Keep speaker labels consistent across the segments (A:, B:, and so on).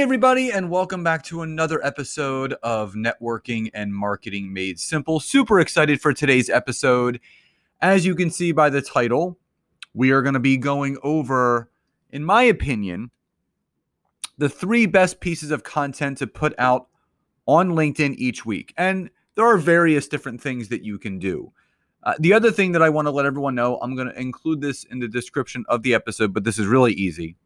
A: Hey, everybody, and welcome back to another episode of Networking and Marketing Made Simple. Super excited for today's episode. As you can see by the title, we are going to be going over, in my opinion, the three best pieces of content to put out on LinkedIn each week. And there are various different things that you can do. Uh, the other thing that I want to let everyone know, I'm going to include this in the description of the episode, but this is really easy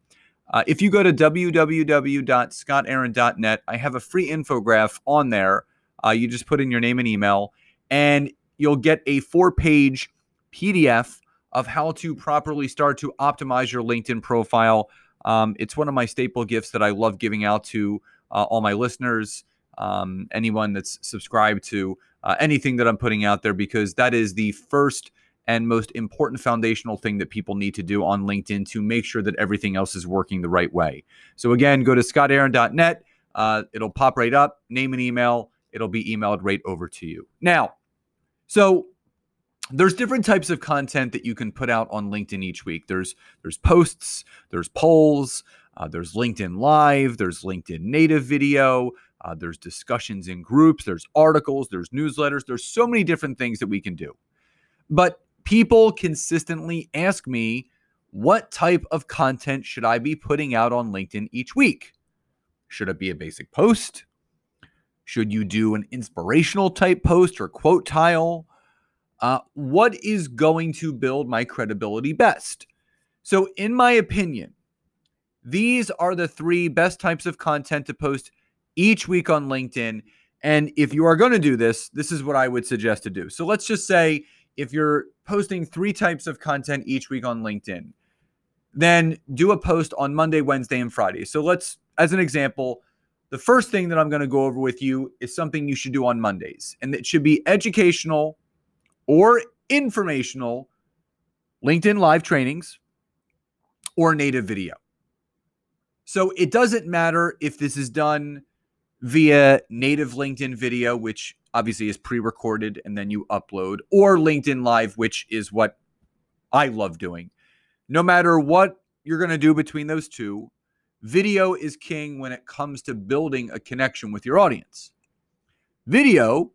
A: uh, if you go to www.scottaaron.net, I have a free infographic on there. Uh, you just put in your name and email, and you'll get a four page PDF of how to properly start to optimize your LinkedIn profile. Um, it's one of my staple gifts that I love giving out to uh, all my listeners, um, anyone that's subscribed to uh, anything that I'm putting out there, because that is the first and most important foundational thing that people need to do on LinkedIn to make sure that everything else is working the right way. So, again, go to scottaaron.net. Uh, it'll pop right up, name and email. It'll be emailed right over to you. Now, so there's different types of content that you can put out on LinkedIn each week. There's there's posts, there's polls, uh, there's LinkedIn Live, there's LinkedIn Native Video, uh, there's discussions in groups, there's articles, there's newsletters. There's so many different things that we can do. But people consistently ask me, what type of content should I be putting out on LinkedIn each week? Should it be a basic post? Should you do an inspirational type post or quote tile? Uh, what is going to build my credibility best? So, in my opinion, these are the three best types of content to post each week on LinkedIn. And if you are going to do this, this is what I would suggest to do. So, let's just say if you're posting three types of content each week on LinkedIn, then do a post on Monday, Wednesday, and Friday. So let's, as an example, the first thing that I'm going to go over with you is something you should do on Mondays, and it should be educational or informational LinkedIn live trainings or native video. So it doesn't matter if this is done via native LinkedIn video, which obviously is pre-recorded and then you upload or LinkedIn Live, which is what I love doing. No matter what you're going to do between those two, video is king when it comes to building a connection with your audience. Video,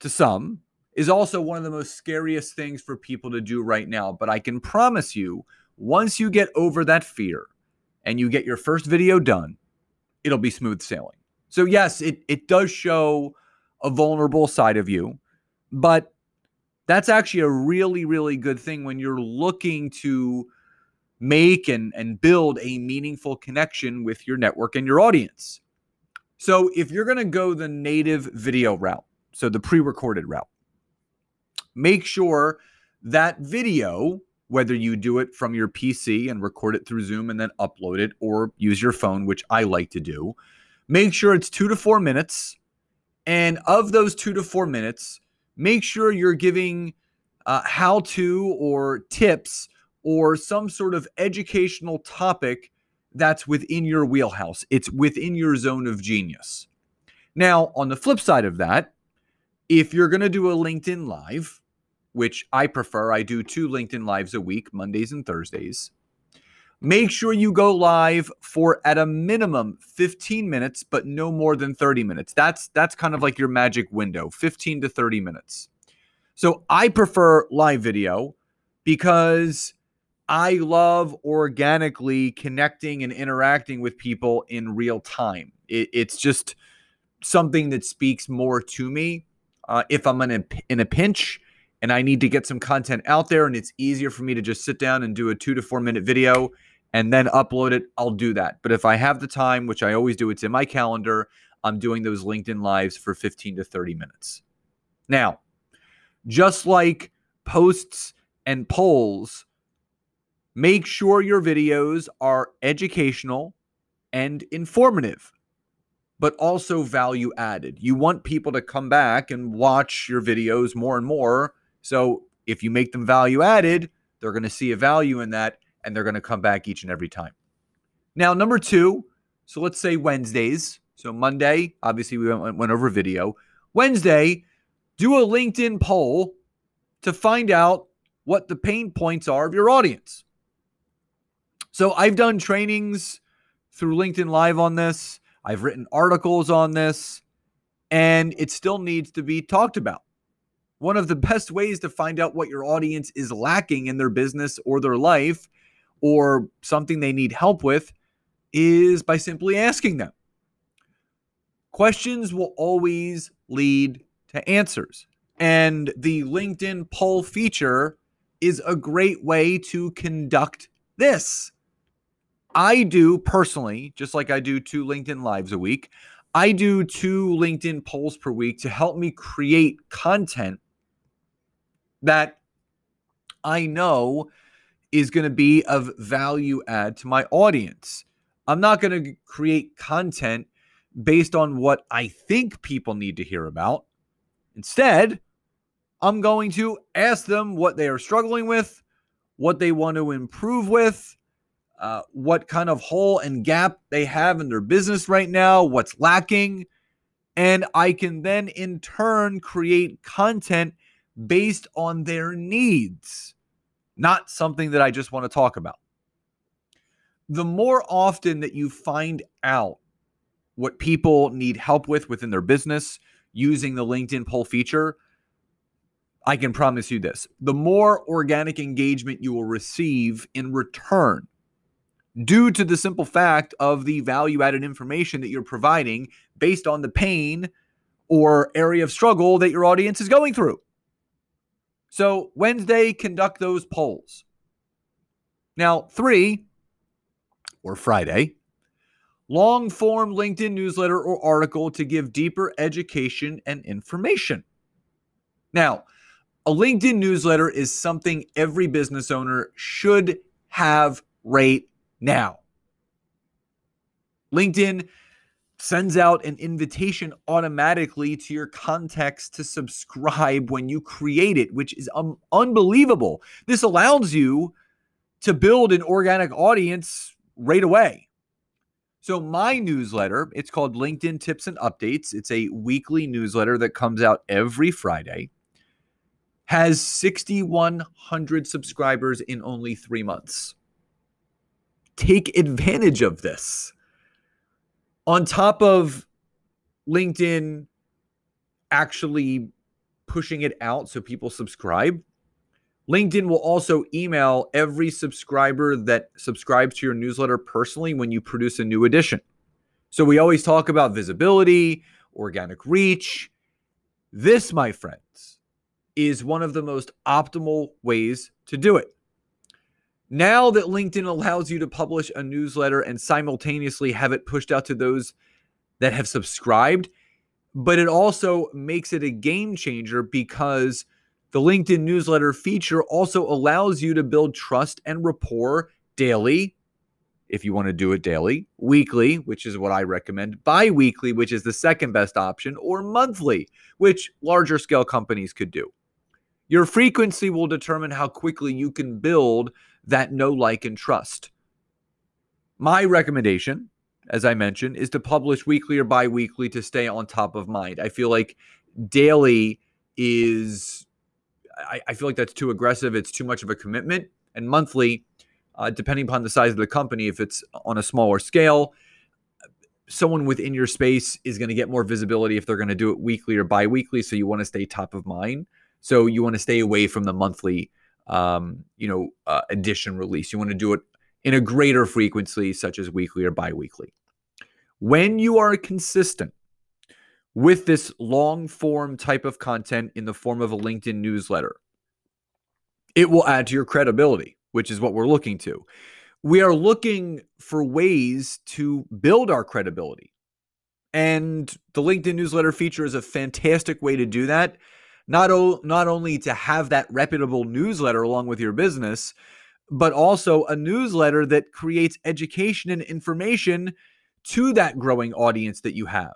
A: to some, is also one of the most scariest things for people to do right now. But I can promise you, once you get over that fear and you get your first video done, it'll be smooth sailing. So, yes, it, it does show a vulnerable side of you. But that's actually a really, really good thing when you're looking to make and, and build a meaningful connection with your network and your audience. So if you're going to go the native video route, so the pre recorded route, make sure that video, whether you do it from your PC and record it through Zoom and then upload it, or use your phone, which I like to do, make sure it's two to four minutes and of those two to four minutes, make sure you're giving uh, how to or tips or some sort of educational topic that's within your wheelhouse. It's within your zone of genius. Now, on the flip side of that, if you're going to do a LinkedIn Live, which I prefer, I do two LinkedIn Lives a week, Mondays and Thursdays. Make sure you go live for at a minimum 15 minutes, but no more than 30 minutes. That's that's kind of like your magic window, 15 to 30 minutes. So I prefer live video because I love organically connecting and interacting with people in real time. It, it's just something that speaks more to me. Uh, if I'm in a, in a pinch and I need to get some content out there, and it's easier for me to just sit down and do a two to four minute video and then upload it, I'll do that. But if I have the time, which I always do, it's in my calendar, I'm doing those LinkedIn lives for 15 to 30 minutes. Now, just like posts and polls, make sure your videos are educational and informative, but also value added. You want people to come back and watch your videos more and more. So if you make them value added, they're going to see a value in that and they're going to come back each and every time. Now, number two, so let's say Wednesdays. So Monday, obviously, we went, went over video. Wednesday, do a LinkedIn poll to find out what the pain points are of your audience. So I've done trainings through LinkedIn Live on this, I've written articles on this, and it still needs to be talked about. One of the best ways to find out what your audience is lacking in their business or their life or something they need help with is by simply asking them. Questions will always lead to answers. And the LinkedIn poll feature is a great way to conduct this. I do personally, just like I do two LinkedIn Lives a week, I do two LinkedIn polls per week to help me create content that I know is going to be of value add to my audience. I'm not going to create content based on what I think people need to hear about. Instead, I'm going to ask them what they are struggling with, what they want to improve with, uh, what kind of hole and gap they have in their business right now, what's lacking. And I can then in turn create content based on their needs, not something that I just want to talk about. The more often that you find out what people need help with within their business using the LinkedIn poll feature, I can promise you this the more organic engagement you will receive in return due to the simple fact of the value added information that you're providing based on the pain or area of struggle that your audience is going through. So, Wednesday, conduct those polls. Now, three, or Friday, long form LinkedIn newsletter or article to give deeper education and information. Now, a LinkedIn newsletter is something every business owner should have right now. LinkedIn sends out an invitation automatically to your contacts to subscribe when you create it, which is um, unbelievable. This allows you to build an organic audience right away. So, my newsletter, it's called LinkedIn Tips and Updates. It's a weekly newsletter that comes out every Friday, has 6,100 subscribers in only three months. Take advantage of this. On top of LinkedIn actually pushing it out so people subscribe, LinkedIn will also email every subscriber that subscribes to your newsletter personally when you produce a new edition. So we always talk about visibility, organic reach. This, my friends, is one of the most optimal ways to do it. Now that LinkedIn allows you to publish a newsletter and simultaneously have it pushed out to those that have subscribed, but it also makes it a game changer because the LinkedIn newsletter feature also allows you to build trust and rapport daily, if you want to do it daily, weekly, which is what I recommend, bi weekly, which is the second best option, or monthly, which larger scale companies could do. Your frequency will determine how quickly you can build that know, like, and trust. My recommendation, as I mentioned, is to publish weekly or bi weekly to stay on top of mind. I feel like daily is I, I, feel like that's too aggressive. It's too much of a commitment. And monthly, uh, depending upon the size of the company, if it's on a smaller scale, someone within your space is going to get more visibility if they're going to do it weekly or bi-weekly. So you want to stay top of mind. So you want to stay away from the monthly, um, you know, uh, edition release. You want to do it in a greater frequency, such as weekly or bi-weekly. When you are consistent with this long form type of content in the form of a LinkedIn newsletter. It will add to your credibility, which is what we're looking to. We are looking for ways to build our credibility. And the LinkedIn newsletter feature is a fantastic way to do that. Not, o- not only to have that reputable newsletter along with your business, but also a newsletter that creates education and information to that growing audience that you have.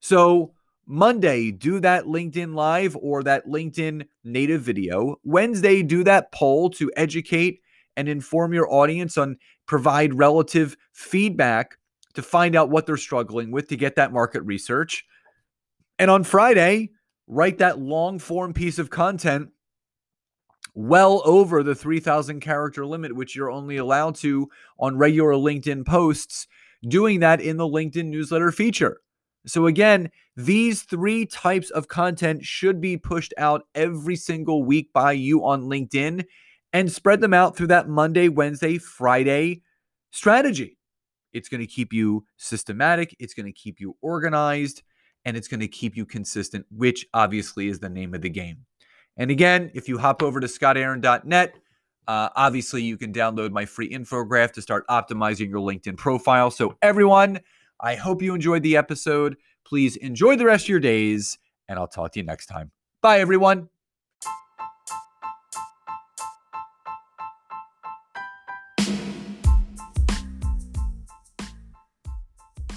A: So, Monday, do that LinkedIn Live or that LinkedIn native video. Wednesday, do that poll to educate and inform your audience on provide relative feedback to find out what they're struggling with to get that market research. And on Friday, write that long form piece of content well over the 3,000 character limit, which you're only allowed to on regular LinkedIn posts, doing that in the LinkedIn newsletter feature. So, again, these three types of content should be pushed out every single week by you on LinkedIn and spread them out through that Monday, Wednesday, Friday strategy. It's going to keep you systematic, it's going to keep you organized, and it's going to keep you consistent, which obviously is the name of the game. And again, if you hop over to scottaaron.net, uh, obviously you can download my free infographic to start optimizing your LinkedIn profile. So, everyone, I hope you enjoyed the episode. Please enjoy the rest of your days, and I'll talk to you next time. Bye, everyone.